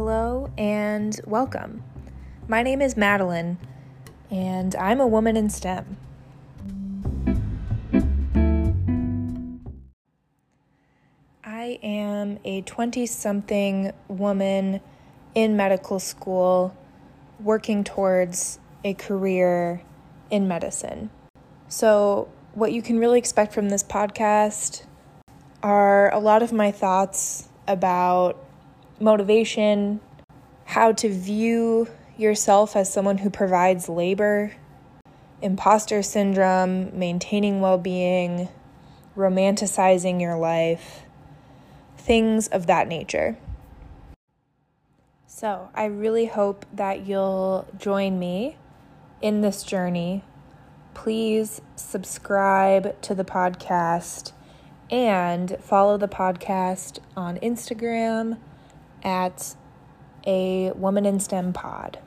Hello and welcome. My name is Madeline, and I'm a woman in STEM. I am a 20 something woman in medical school working towards a career in medicine. So, what you can really expect from this podcast are a lot of my thoughts about motivation, how to view yourself as someone who provides labor, imposter syndrome, maintaining well being, romanticizing your life, things of that nature. So, I really hope that you'll join me in this journey. Please subscribe to the podcast and follow the podcast on Instagram at a Woman in STEM pod.